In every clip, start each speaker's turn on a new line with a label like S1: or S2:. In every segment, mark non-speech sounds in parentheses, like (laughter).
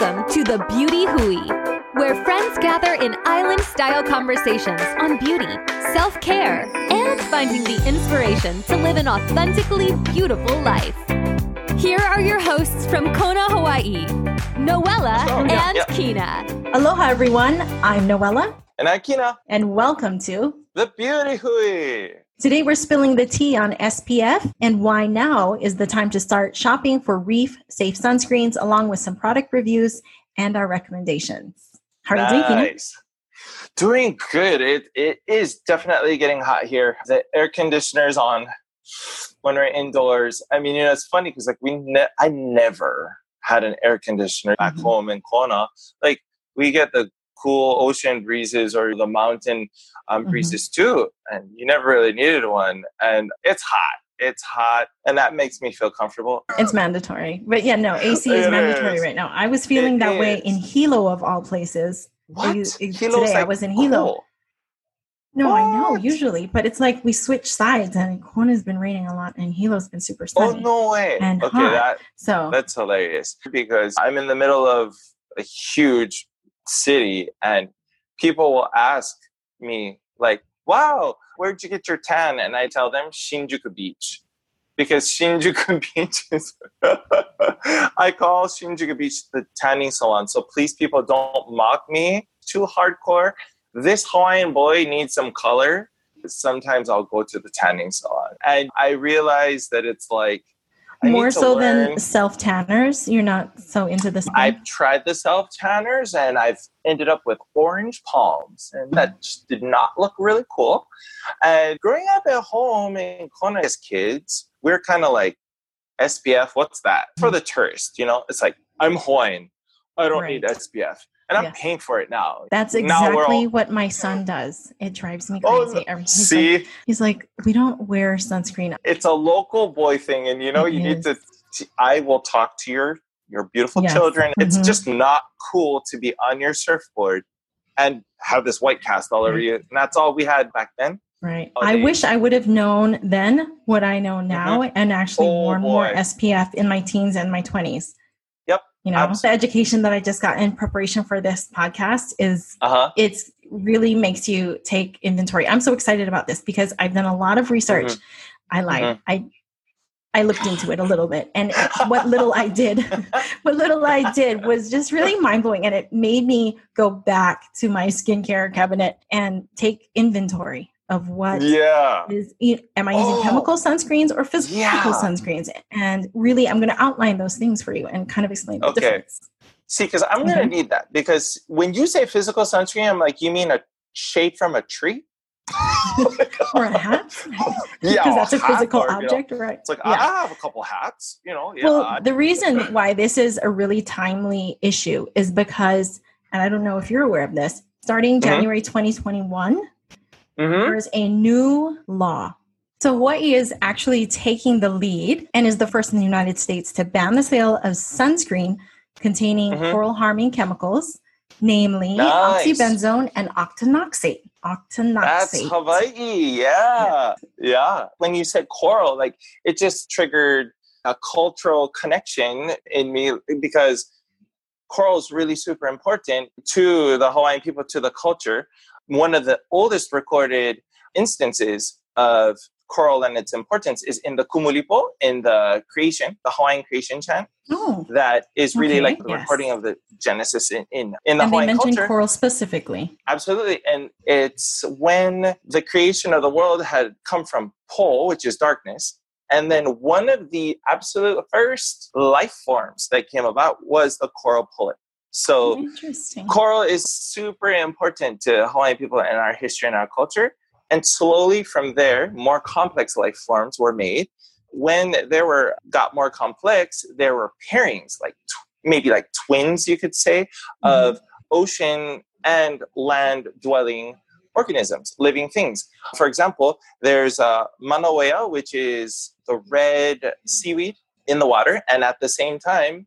S1: Welcome to the Beauty Hui, where friends gather in island style conversations on beauty, self care, and finding the inspiration to live an authentically beautiful life. Here are your hosts from Kona, Hawaii Noella
S2: Oh, yeah,
S1: and
S2: yeah.
S1: Kina.
S3: Aloha, everyone. I'm Noella,
S2: And I'm Kina.
S3: and welcome to.
S2: the beauty hui.
S3: Today, we're spilling the tea on SPF and why now is the time to start shopping for reef safe sunscreens, along with some product reviews and our recommendations. How are you doing?
S2: Nice. Doing good. It it is definitely getting hot here. The air conditioner's on when we're indoors. I mean, you know, it's funny because like we ne- I never had an air conditioner back
S3: Mhm.
S2: home in Kona. Like we get the cool ocean breezes or the mountain um,
S3: Mhm.
S2: breezes too, and you never really needed one. And it's hot. It's hot, and that makes me feel comfortable.
S3: It's mandatory. But yeah, no, AC is
S2: It
S3: mandatory
S2: is.
S3: right now. I was feeling
S2: It
S3: that way in Hilo, of all places.
S2: What?
S3: you-
S2: Hilo's,
S3: today I was in Hilo.
S2: cool.
S3: No, I know, usually, but it's like we switch sides, and Kona's been raining a lot, and Hilo's been super sunny.
S2: Oh no way!
S3: And
S2: okay,
S3: hot.
S2: that
S3: So,
S2: that's hilarious because I'm in the middle of a huge city, and people will ask me like, "Wow, where'd you get your tan?" And I tell them Shinjuku Beach because (laughs) Shinjuku Beach is. (laughs) I call Shinjuku Beach the tanning salon. So please, people, don't mock me too hardcore. This Hawaiian boy needs some color. Sometimes I'll go to the tanning salon, and I realize that it's like I
S3: more so
S2: learn-
S3: than self tanners, you're not so into this.
S2: I've tried the self tanners and I've ended up with orange palms, and that just did not look really cool. And growing up at home in Kona as kids, we are kind of like SPF. What's that for mm-hmm. the tourist? You know, it's like I'm Hawaiian, I don't need SPF, and I'm
S3: Yes.
S2: paying for it now.
S3: That's exactly
S2: all-
S3: what my son does. It drives me
S2: Oh,
S3: crazy. Every- he's,
S2: see,
S3: like, he's like, we don't wear sunscreen.
S2: it's a local boy thing, and you know,
S3: It
S2: you need to. I will talk to your your beautiful
S3: Yes.
S2: children. It's
S3: Mhm.
S2: just not cool to be on your surfboard and have this white cast all over you. And that's all we had back then.
S3: Right.
S2: Oh,
S3: I wish I would have known then what I know now and actually
S2: Oh,
S3: worn more. SPF in my teens and my 20s. You know,
S2: abs-
S3: the education that I just got in preparation for this podcast is
S2: Uh huh.
S3: it's really makes you take inventory. I'm so excited about this because I've done a lot of research.
S2: Mm-hmm.
S3: I lied. I I looked into it a little bit, and what little I did, (laughs) what little I did was just really mind blowing, and it made me go back to my skincare cabinet and take inventory of what is.
S2: Yeah.
S3: you- Am I using
S2: Oh.
S3: chemical sunscreens or physical
S2: Yeah.
S3: sunscreens? And really, I'm going to outline those things for you and kind of explain the
S2: Okay.
S3: difference.
S2: See, because I'm gonna
S3: Mhm.
S2: need that because when you say physical sunscreen, I'm like, you mean a shade from a tree? (laughs) (laughs)
S3: Or a hat, (laughs)
S2: Yeah,
S3: because that's a
S2: hat
S3: physical
S2: or, you know,
S3: object, right?
S2: it's like
S3: Yeah.
S2: I have a couple hats, you know. Yeah.
S3: Well, the reason why this is a really timely issue is because, and I don't know if you're aware of this, starting
S2: Mhm.
S3: January 2021,
S2: hmm
S3: there is a new law. So Hawaii is actually taking the lead and is the first in the United States to ban the sale of sunscreen containing
S2: Mhm.
S3: coral harming chemicals, namely
S2: Nice.
S3: oxybenzone and octinoxate. Octinoxate.
S2: That's Hawaii. Yeah. yeah. When you said coral, like it just triggered a cultural connection in me because coral is really super important to the Hawaiian people, to the culture. One of the oldest recorded instances of coral and its importance is in the Kumulipo, in the creation, the Hawaiian creation chant.
S3: Oh,
S2: That is really
S3: Okay,
S2: like the
S3: yes.
S2: recording of the Genesis in, in, in the
S3: and they
S2: Hawaiian
S3: mentioned
S2: culture.
S3: coral specifically.
S2: Absolutely. And it's when the creation of the world had come from Po, which is darkness. And then one of the absolute first life forms that came about was the coral polyp. So
S3: Interesting.
S2: coral is super important to Hawaiian people in our history and our culture. And slowly from there, more complex life forms were made. When there were got more complex, there were pairings, like tw- maybe like twins, you could say, of ocean and land dwelling organisms, living things. For example, there's uh, manauea, which is the red seaweed in the water, and at the same time,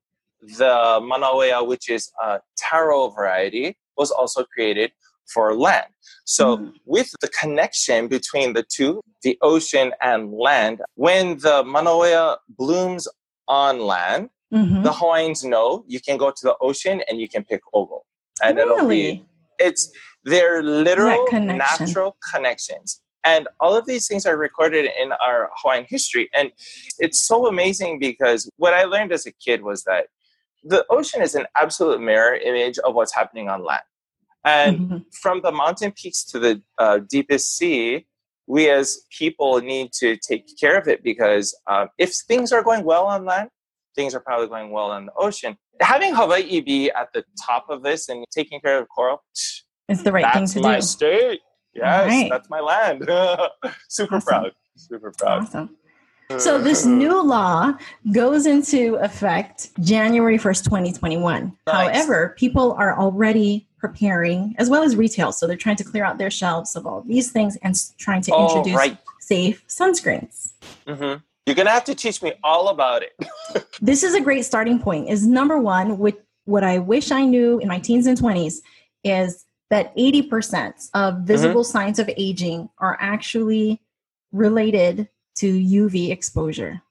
S2: the manauea, which is a taro variety, was also created for land. So,
S3: Mhm.
S2: with the connection between the two, the ocean and land, when the manauea blooms on land,
S3: Mhm.
S2: The Hawaiians know you can go to the ocean and you can pick oval, and it'll be, it's they're literal
S3: connection.
S2: natural connections and all of these things are recorded in our hawaiian history and it's so amazing because what i learned as a kid was that the ocean is an absolute mirror image of what's happening on land and
S3: Mhm.
S2: from the mountain peaks to the uh, deepest sea we as people need to take care of it because um, if things are going well on land things are probably going well on the ocean having hawaii be at the top of this and taking care of coral (sniffs)
S3: is the right thing to do.
S2: That's my state. Yes,
S3: Right.
S2: that's my land. (laughs) Super
S3: Awesome.
S2: proud. Super proud.
S3: Awesome. So this new law goes into effect January 1st, 2021.
S2: Nice.
S3: However, people are already preparing as well as retail. So they're trying to clear out their shelves of all these things and trying to
S2: Oh,
S3: introduce
S2: right.
S3: safe sunscreens.
S2: hmm You're gonna have to teach me all about it. (laughs)
S3: This is a great starting point. Is number 1 with what I wish I knew in my teens and 20s is that 80% of
S2: Mm-hmm.
S3: visible signs of aging are actually related to UV exposure.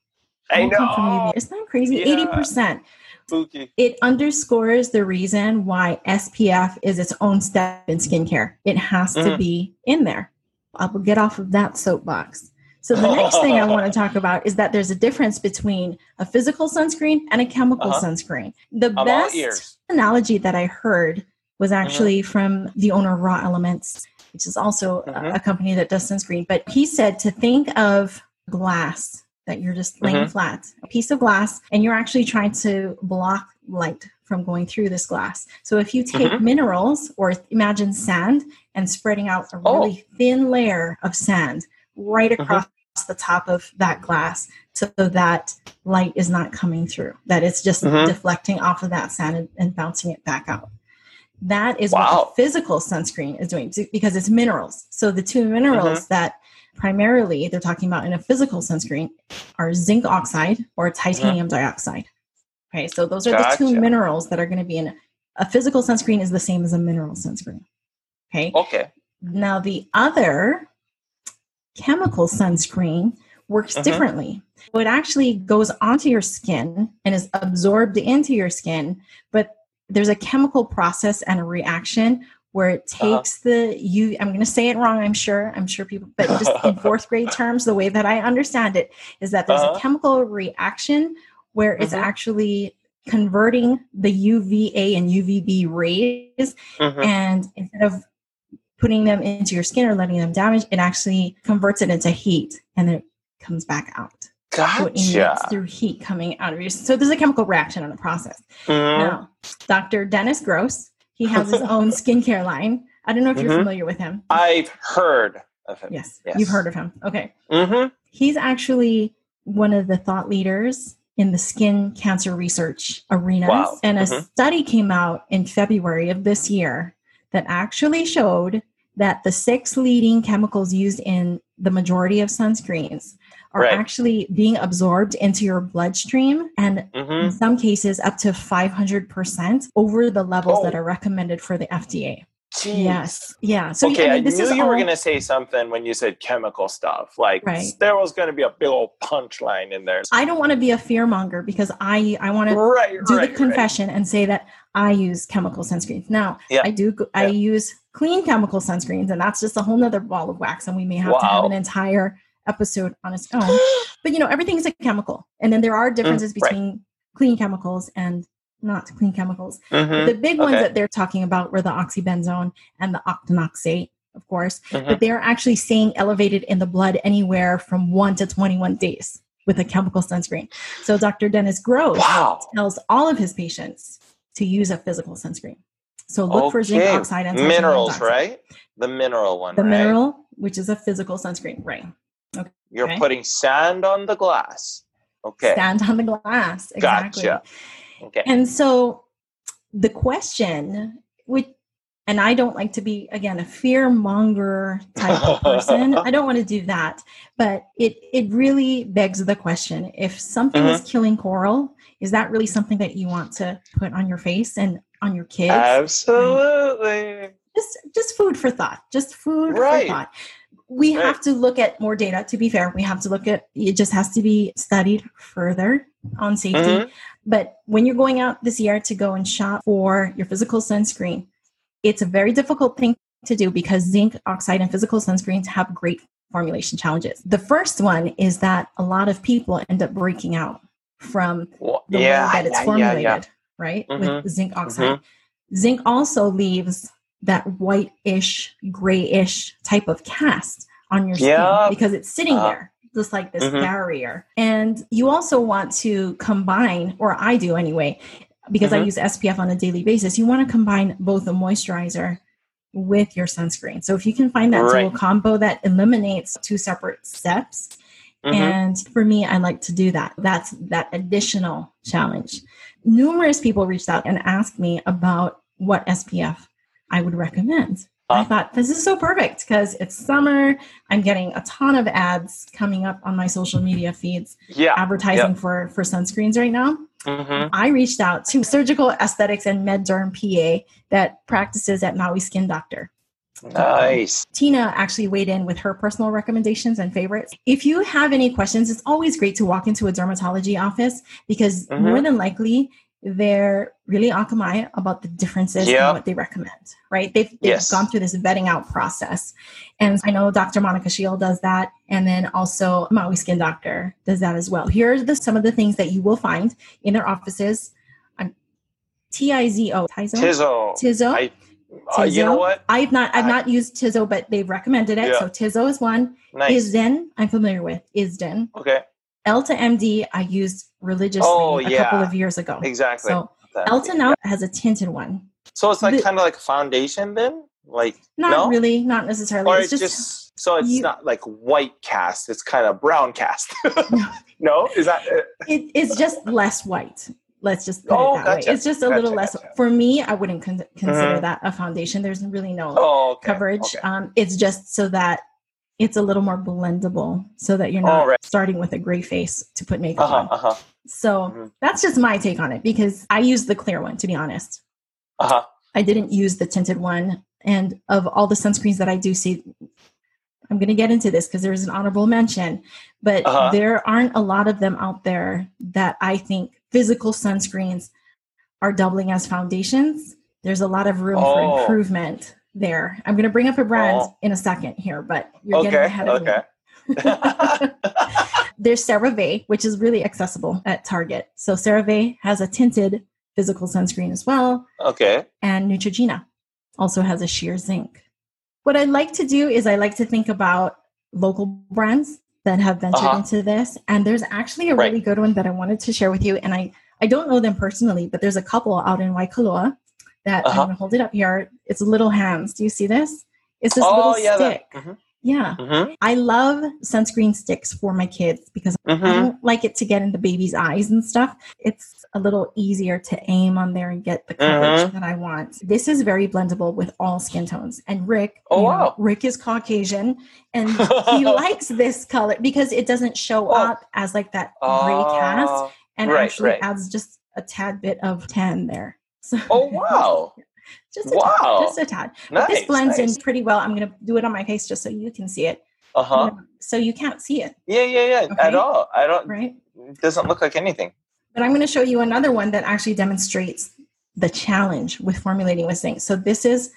S2: I
S3: all come from
S2: know.
S3: Isn't that crazy?
S2: Yeah.
S3: Eighty percent.
S2: Spooky.
S3: It underscores the reason why SPF is its own step in skincare. It has to
S2: Mhm.
S3: be in there. I will get off of that soapbox. So the next thing I want to (laughs) talk about is that there's a difference between a physical sunscreen and a chemical
S2: Uh-huh.
S3: sunscreen. The
S2: I'm
S3: best analogy that I heard was actually from the owner of Raw Elements, which is also a-
S2: Mhm.
S3: a company that does sunscreen. But he said to think of glass that you're just laying
S2: Mhm.
S3: flat, a piece of glass, and you're actually trying to block light from going through this glass. So if you take
S2: Mhm.
S3: minerals or imagine sand and spreading out a
S2: Oh.
S3: really thin layer of sand right
S2: Mhm.
S3: across the top of that glass so that light is not coming through, that it's just
S2: Mhm.
S3: deflecting off of that sand and, and bouncing it back out. That is
S2: Wow.
S3: what the physical sunscreen is doing because it's minerals. So the two minerals
S2: Mm-hmm.
S3: that primarily they're talking about in a physical sunscreen are zinc oxide or titanium dioxide. Okay, so those are the two
S2: Mm-hmm.
S3: Minerals that are going to be in a, a physical sunscreen is the same as a mineral sunscreen. Okay.
S2: Okay.
S3: Now, the other chemical sunscreen works
S2: Mhm.
S3: differently. It actually goes onto your skin and is absorbed into your skin, but there's a chemical process and a reaction where it
S2: Uh-huh.
S3: takes the you I'm going to say it wrong I'm sure I'm sure people but just in (laughs) fourth grade terms the way that I understand it is that there's
S2: Uh-huh.
S3: a chemical reaction where it's
S2: Mhm.
S3: actually converting the UVA and UVB rays
S2: Mhm.
S3: and instead of putting them into your skin or letting them damage, it actually converts it into heat and then it comes back out. So
S2: Gotcha.
S3: through heat coming out of your so there's a chemical reaction on the process.
S2: Mhm.
S3: Now, Dr. Dennis Gross, he has his own (laughs) skincare line. I don't know if you're
S2: Mhm.
S3: familiar with him.
S2: I've heard of him.
S3: Yes,
S2: Yes.
S3: you've heard of him. Okay.
S2: Mm-hmm.
S3: He's actually one of the thought leaders in the skin cancer research arenas.
S2: Wow.
S3: And a
S2: Mhm.
S3: study came out in February of this year that actually showed that the six leading chemicals used in the majority of sunscreens are
S2: Right.
S3: actually being absorbed into your bloodstream and
S2: Mm-hmm.
S3: in some cases up to 500% over the levels
S2: Oh.
S3: that are recommended for the FDA.
S2: Jeez.
S3: Yes. Yeah. So
S2: okay, I,
S3: I mean, this
S2: knew you were going to say something when you said chemical stuff. Like
S3: Right.
S2: there was going to be a big old punchline in there.
S3: I don't want to be a fear monger because I I want to
S2: right,
S3: do
S2: right,
S3: the confession and say that I use chemical sunscreens. Now,
S2: Yeah.
S3: I do. I
S2: Yeah.
S3: use clean chemical sunscreens, and that's just a whole nother ball of wax, and we may have to have an entire episode on its own. (gasps) but you know, everything is a chemical, and then there are differences
S2: Mm, right.
S3: between clean chemicals and not clean chemicals.
S2: Mhm,
S3: the big ones
S2: okay.
S3: that they're talking about were the oxybenzone and the octinoxate, of course.
S2: mhm.
S3: But they're actually staying elevated in the blood anywhere from one to 21 days with a chemical sunscreen. So Dr. Dennis Gross
S2: Wow.
S3: tells all of his patients to use a physical sunscreen. So look for zinc oxide and
S2: minerals,
S3: dioxide.
S2: right? The mineral one,
S3: The
S2: right?
S3: mineral, which is a physical sunscreen, right?
S2: You're
S3: okay.
S2: putting sand on the glass. Okay.
S3: Sand on the glass. Exactly.
S2: Gotcha. Okay.
S3: And so the question, which, and I don't like to be, again, a fear monger type of person. (laughs) I don't want to do that. But it, it really begs the question if something is
S2: Mm-hmm.
S3: killing coral, is that really something that you want to put on your face and on your kids?
S2: Absolutely.
S3: just just food for thought just food
S2: Right.
S3: for thought we
S2: Right.
S3: have to look at more data to be fair we have to look at it just has to be studied further on safety
S2: Mhm.
S3: but when you're going out this year to go and shop for your physical sunscreen it's a very difficult thing to do because zinc oxide and physical sunscreens have great formulation challenges the first one is that a lot of people end up breaking out from
S2: Well,
S3: the
S2: yeah,
S3: way that it's formulated,
S2: yeah, yeah.
S3: right?
S2: Mhm.
S3: With zinc oxide. Zinc also leaves that white-ish, grayish type of cast on your skin
S2: Yep.
S3: because it's sitting
S2: Uh,
S3: there, just like this
S2: mhm.
S3: barrier. And you also want to combine, or I do anyway, because I
S2: Mhm.
S3: use SPF on a daily basis. You want to combine both a moisturizer with your sunscreen. So if you can find that
S2: Right.
S3: dual combo that eliminates two separate steps,
S2: Mhm.
S3: and for me, I like to do that. That's that additional challenge. Numerous people reached out and asked me about what SPF I would recommend. I thought this is so perfect because it's summer. I'm getting a ton of ads coming up on my social media feeds
S2: yeah.
S3: advertising for for sunscreens right now.
S2: Mhm.
S3: I reached out to Surgical Aesthetics and Med Derm PA that practices at Maui Skin Doctor.
S2: Nice.
S3: Tina actually weighed in with her personal recommendations and favorites. If you have any questions, it's always great to walk into a dermatology office because
S2: Mhm.
S3: more than likely they're really akamai about the differences
S2: Yeah.
S3: and what they recommend, right? They've, they've
S2: Yes.
S3: gone through this vetting out process. And I know Dr. Monica Shield does that. And then also Maui Skin Doctor does that as well. Here are the, some of the things that you will find in their offices. I'm T-I-Z-O. Tizo?
S2: Tizo.
S3: Tizo.
S2: I, uh, you know what?
S3: I've not I've
S2: I-
S3: not used Tizo, but they've recommended it.
S2: Yeah.
S3: So Tizo is one.
S2: Nice.
S3: Isdin I'm familiar with. Isdin.
S2: okay.
S3: Elta MD I used religiously
S2: Oh,
S3: a
S2: yeah.
S3: couple of years ago.
S2: Exactly.
S3: So
S2: That-
S3: Elta now has a tinted one.
S2: So it's like kind of like a foundation then? Like
S3: Not
S2: no?
S3: really, not necessarily.
S2: Or
S3: it's just,
S2: just, so it's
S3: you-
S2: not like white cast, it's kind of brown cast. (laughs) no? Is that uh,
S3: it, it's just less white. Let's just put
S2: Oh,
S3: it that
S2: gotcha.
S3: way. It's just a
S2: Gotcha,
S3: little less.
S2: gotcha.
S3: For me, I wouldn't con- consider
S2: Mhm.
S3: that a foundation. There's really no
S2: oh, okay.
S3: coverage.
S2: Okay.
S3: Um, it's just so that it's a little more blendable, so that you're not
S2: right.
S3: starting with a gray face to put makeup
S2: Uh-huh,
S3: on.
S2: uh-huh.
S3: So
S2: Mhm.
S3: that's just my take on it because I used the clear one to be honest.
S2: Uh-huh.
S3: I didn't use the tinted one. And of all the sunscreens that I do see, I'm going to get into this because there's an honorable mention, but
S2: Uh-huh.
S3: there aren't a lot of them out there that I think physical sunscreens are doubling as foundations. There's a lot of room
S2: Oh.
S3: for improvement there. I'm going to bring up a brand
S2: Oh.
S3: in a second here, but you're getting ahead of me.
S2: Okay. (laughs)
S3: There's CeraVe, which is really accessible at Target. So CeraVe has a tinted physical sunscreen as well,
S2: okay.
S3: and Neutrogena also has a sheer zinc. What I like to do is I like to think about local brands that have ventured
S2: Uh-huh.
S3: into this, and there's actually a
S2: Right.
S3: really good one that I wanted to share with you. And I I don't know them personally, but there's a couple out in Waikoloa that
S2: Uh-huh.
S3: I'm to hold it up here. It's little hands. Do you see this? It's this
S2: oh,
S3: little
S2: yeah.
S3: stick.
S2: That, mhm,
S3: Yeah.
S2: mhm,
S3: I love sunscreen sticks for my kids because I
S2: mhm.
S3: don't like it to get in the baby's eyes and stuff. It's a little easier to aim on there and get the coverage
S2: Mhm.
S3: that I want. This is very blendable with all skin tones. And Rick,
S2: Oh,
S3: you know. Rick is Caucasian and (laughs) he likes this color because it doesn't show
S2: Oh.
S3: up as like that gray cast
S2: Uh,
S3: and
S2: right,
S3: actually
S2: right.
S3: adds just a tad bit of tan there. So
S2: Oh, wow.
S3: just a
S2: Wow.
S3: tad, just a tad.
S2: Nice.
S3: this blends
S2: nice.
S3: in pretty well. I'm going to do it on my face just so you can see it.
S2: Uh-huh.
S3: So you can't see it,
S2: Yeah, yeah, yeah. At all. I don't,
S3: right?
S2: it doesn't look like anything.
S3: But I'm going to show you another one that actually demonstrates the challenge with formulating with zinc. So this is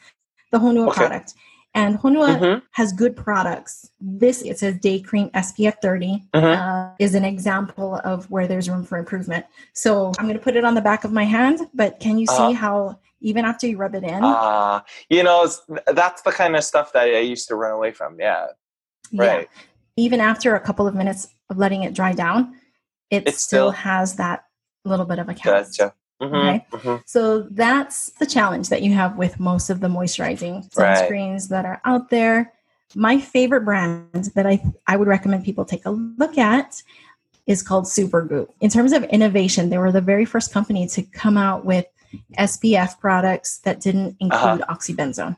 S3: the Honua
S2: Okay.
S3: product. And Honua
S2: Mhm,
S3: has good products. This, it says day cream SPF 30,
S2: mhm.
S3: uh, is an example of where there's room for improvement. So I'm going to put it on the back of my hand, but can you see
S2: Uh-huh.
S3: how even after you rub it in,
S2: Ah, you know, that's the kind of stuff that I used to run away from. Yeah,
S3: yeah,
S2: right.
S3: even after a couple of minutes of letting it dry down, it still,
S2: still-
S3: has that little bit of a cast.
S2: Gotcha. Mhm,
S3: Okay.
S2: mhm.
S3: So that's the challenge that you have with most of the moisturizing
S2: Right.
S3: sunscreens that are out there. My favorite brand that I I would recommend people take a look at is called Supergoop. In terms of innovation, they were the very first company to come out with SPF products that didn't include oxybenzone.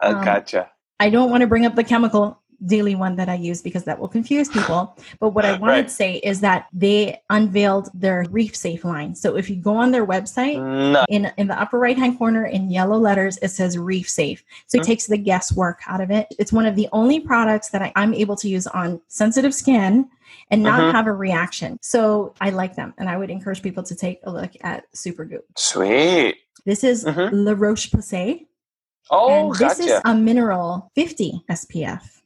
S2: I
S3: Um,
S2: gotcha.
S3: I don't want to bring up the chemical daily one that I use because that will confuse people. But what I wanted
S2: Right.
S3: to say is that they unveiled their Reef Safe line. So if you go on their website,
S2: No.
S3: in in the upper right hand corner in yellow letters it says reef safe so it
S2: Mhm.
S3: takes the guesswork out of it it's one of the only products that I, i'm able to use on sensitive skin and not
S2: Mhm.
S3: have a reaction so i like them and i would encourage people to take a look at supergoop
S2: Sweet.
S3: this is
S2: Mhm.
S3: la roche posay
S2: Oh,
S3: and this
S2: gotcha.
S3: is a mineral 50 spf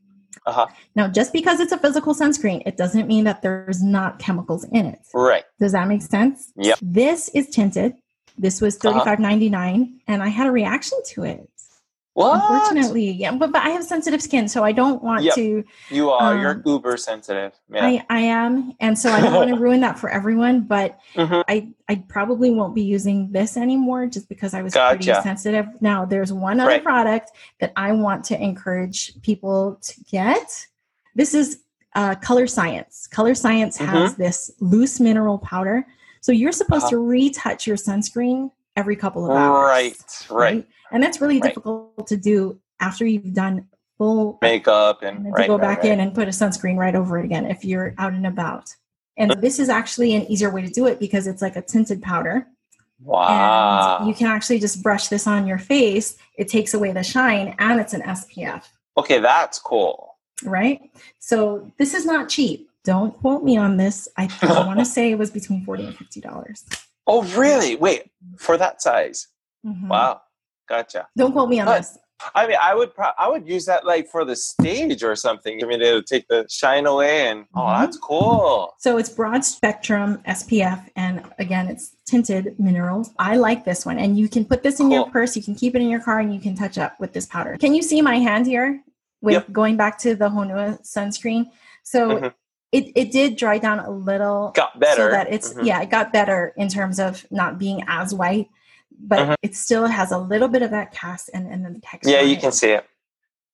S2: uh-huh.
S3: now just because it's a physical sunscreen it doesn't mean that there's not chemicals in it
S2: Right.
S3: does that make sense?
S2: Yep.
S3: This is tinted. This was
S2: Uh-huh.
S3: thirty five ninety nine, and I had a reaction to it.
S2: What?
S3: Unfortunately, yeah, but, but I have sensitive skin, so I don't want
S2: Yep.
S3: to.
S2: You are. You're
S3: Um,
S2: uber sensitive. Yeah.
S3: I, I am, and so I don't want to (laughs) ruin that for everyone. But
S2: Mhm.
S3: I I probably won't be using this anymore just because I was pretty sensitive. Now there's one other
S2: Right.
S3: product that I want to encourage people to get. This is uh, Colorscience. Color Science
S2: Mm-hmm.
S3: has this loose mineral powder, so you're supposed
S2: Uh-huh.
S3: to retouch your sunscreen every couple of hours.
S2: Right. Right.
S3: And that's really
S2: Right.
S3: difficult to do after you've done full
S2: Makeup and
S3: and
S2: right.
S3: to go
S2: right,
S3: back
S2: right.
S3: in and put a sunscreen right over it again if you're out and about. And this is actually an easier way to do it because it's like a tinted powder.
S2: Wow.
S3: And you can actually just brush this on your face. It takes away the shine and it's an SPF,
S2: okay, that's cool.
S3: right? So this is not cheap. Don't quote me on this. I, I want to (laughs) say it was between 40 and $50.
S2: Oh, really? Wait, for that size?
S3: Mhm.
S2: Wow. Gotcha.
S3: Don't quote me on
S2: But-
S3: this.
S2: I mean, I would pro- I would use that like for the stage or something. I mean, it would take the shine away, and oh,
S3: Mhm.
S2: that's cool.
S3: So it's broad spectrum SPF, and again, it's tinted minerals. I like this one, and you can put this in your purse. You can keep it in your car, and you can touch up with this powder. Can you see my hand here? With
S2: Yep.
S3: going back to the Honua sunscreen, so
S2: Mhm.
S3: It it did dry down a little,
S2: Got better.
S3: so that it's
S2: Mhm.
S3: yeah, it got better in terms of not being as white, but
S2: Mhm.
S3: it still has a little bit of that cast and and then the texture.
S2: Yeah, you can see it.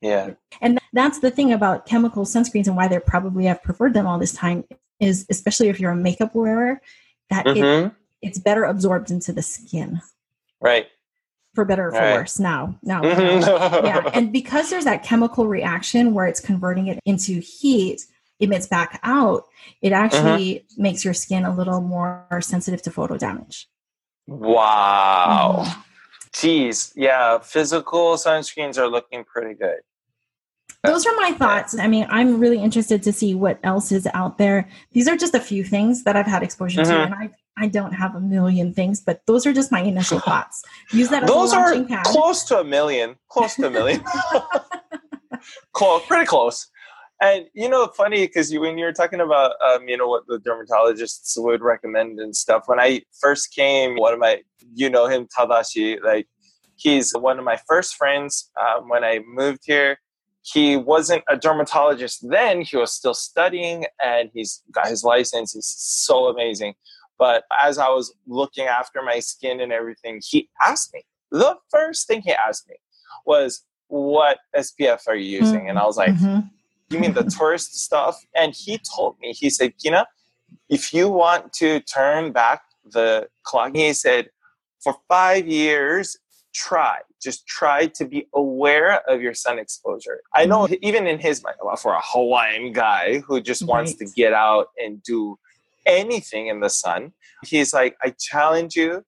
S2: Yeah.
S3: And that's the thing about chemical sunscreens and why they probably have preferred them all this time is especially if you're a makeup wearer, that it,
S2: hmm
S3: it's better absorbed into the skin
S2: Right.
S3: for better or for
S2: Right.
S3: worse now. Now,
S2: Mhm.
S3: now. (laughs) yeah. And because there's that chemical reaction where it's converting it into heat, emits back out, it actually
S2: Mm-hmm.
S3: makes your skin a little more sensitive to photo damage.
S2: wow.
S3: Mhm.
S2: Jeez. Yeah. Physical sunscreens are looking pretty good.
S3: those are my thoughts. I mean, I'm really interested to see what else is out there. These are just a few things that I've had exposure to,
S2: Mhm.
S3: and I I don't have a million things, but those are just my initial (laughs) thoughts. Use that as
S2: Those are close to a million. Close to a million. (laughs) close. Pretty close. And you know, funny because you, when you were talking about, um, you know, what the dermatologists would recommend and stuff. When I first came, one of my, you know, him Tadashi, like he's one of my first friends. Um, when I moved here, he wasn't a dermatologist then. He was still studying, and he's got his license. He's so amazing. But as I was looking after my skin and everything, he asked me. The first thing he asked me was, "What SPF are you using?" And I was like,
S3: Mhm.
S2: You mean the tourist stuff? And he told me, he said, Kina, if you want to turn back the clock, he said, for five years, try, just try to be aware of your sun exposure. I know mm-hmm. even in his mind, for a Hawaiian guy who just wants to get out and do anything in the sun, he's like, I challenge you,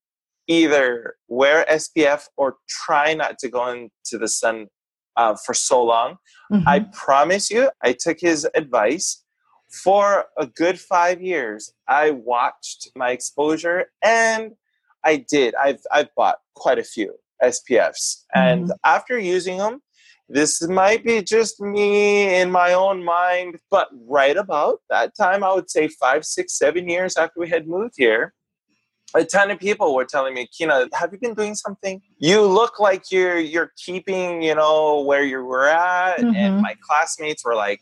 S2: either wear SPF or try not to go into the sun uh, for so long.
S3: Mhm.
S2: I promise you, I took his advice. For a good five years, I watched my exposure and I did. I've, I've bought quite a few SPFs. And after using them, this might be just me in my own mind, but right about that time, I would say five, six, seven years after we had moved here, a ton of people were telling me, Kina, have you been doing something? You look like you're you're keeping, you know, where you were at.
S3: Mhm.
S2: And my classmates were like,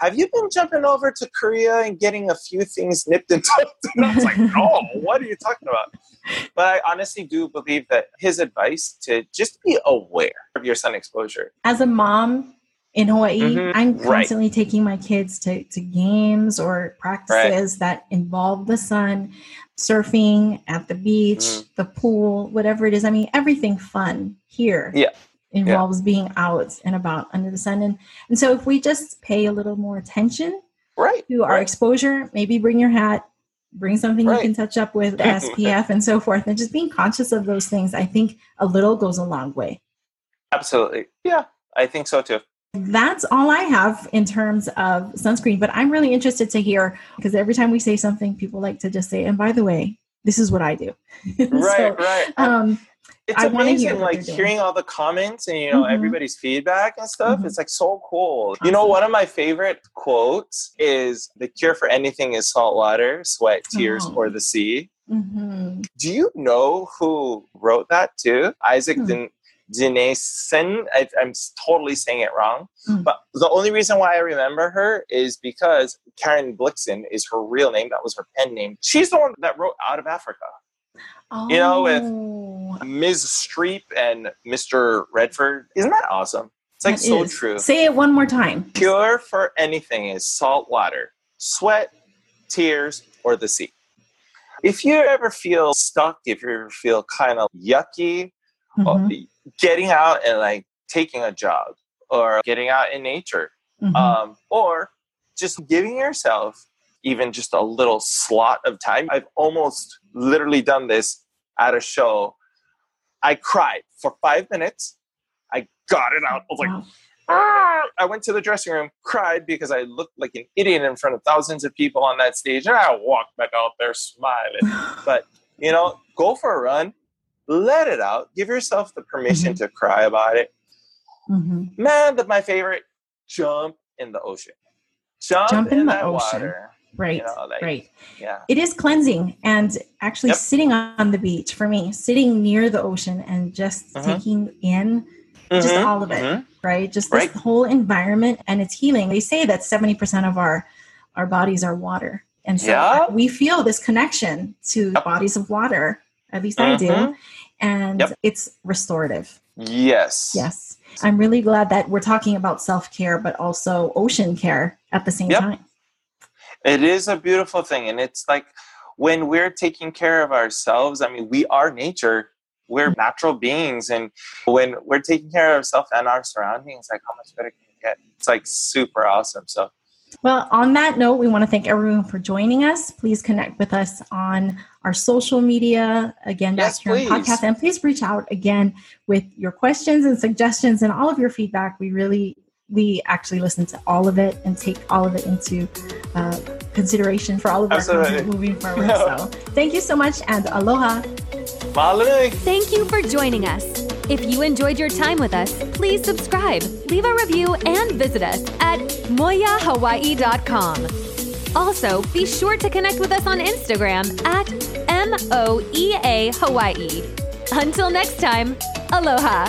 S2: Have you been jumping over to Korea and getting a few things nipped and tucked? (laughs) And I was like, No, what are you talking about? But I honestly do believe that his advice to just be aware of your sun exposure.
S3: As a mom in Hawaii,
S2: Mhm.
S3: I'm
S2: Right.
S3: constantly taking my kids to, to games or practices that involve the sun, surfing at the beach,
S2: Mhm.
S3: the pool, whatever it is. I mean, everything fun here.
S2: Yeah.
S3: involves yeah. being out and about under the sun. And, and so if we just pay a little more attention
S2: right,
S3: to our
S2: right.
S3: exposure, maybe bring your hat, bring something right. you can touch up with (laughs) SPF and so forth, and just being conscious of those things, I think a little goes a long way.
S2: Absolutely. Yeah, I think so too.
S3: That's all I have in terms of sunscreen, but I'm really interested to hear because every time we say something, people like to just say, and by the way, this is what I do. (laughs)
S2: right, so, right. Um, it's
S3: I
S2: amazing,
S3: hear
S2: like hearing all the comments and you know mm-hmm. everybody's feedback and stuff. Mm-hmm. It's like so cool. You know, one of my favorite quotes is "The cure for anything is salt water, sweat, tears, oh. or the sea." Mm-hmm. Do you know who wrote that too? Isak mm. Dinesen. I, am totally saying it wrong. Mm. But the only reason why I remember her is because Karen Blixen is her real name. That was her pen name. She's the one that wrote Out of Africa.
S3: Oh.
S2: You know, with oh. Ms. Streep and Mr. Redford. Isn't that awesome? It's like that so is. true.
S3: Say it one more time.
S2: Cure for anything is salt water, sweat, tears, or the sea. If you ever feel stuck, if you ever feel kind of yucky, mm-hmm getting out and like taking a jog or getting out in nature mm-hmm. um, or just giving yourself even just a little slot of time. I've almost literally done this at a show. I cried for five minutes. I got it out. I was like, ah! I went to the dressing room, cried because I looked like an idiot in front of thousands of people on that stage. And I walked back out there smiling. (laughs) but, you know, go for a run, let it out. Give yourself the permission mm-hmm. to cry about it. Mm-hmm. Man, the, my favorite, jump in the ocean. Jump, jump in, in the ocean. Water.
S3: Right, you know, like,
S2: right. Yeah.
S3: It is cleansing. And actually, yep. sitting on the beach for me, sitting near the ocean and just mm-hmm. taking in just mm-hmm. all of it, mm-hmm. right? Just this right. whole environment and it's healing. They say that 70% of our our bodies are water. And so yeah. we feel this connection to yep. bodies of water. At least I do. And yep. it's restorative.
S2: Yes.
S3: Yes. I'm really glad that we're talking about self care, but also ocean care at the same yep. time.
S2: It is a beautiful thing. And it's like when we're taking care of ourselves, I mean, we are nature, we're mm-hmm. natural beings. And when we're taking care of ourselves and our surroundings, like how much better can you get? It's like super awesome. So
S3: well, on that note, we want to thank everyone for joining us. Please connect with us on our social media, again,
S2: yes,
S3: back here podcast. And please reach out again with your questions and suggestions and all of your feedback. We really, we actually listen to all of it and take all of it into uh, consideration for all of our content moving forward. (laughs) So thank you so much and aloha.
S2: Mahalo.
S1: Thank you for joining us. If you enjoyed your time with us, please subscribe, leave a review, and visit us at moeahawaii.com. Also, be sure to connect with us on Instagram at MOEA Hawaii. Until next time, aloha.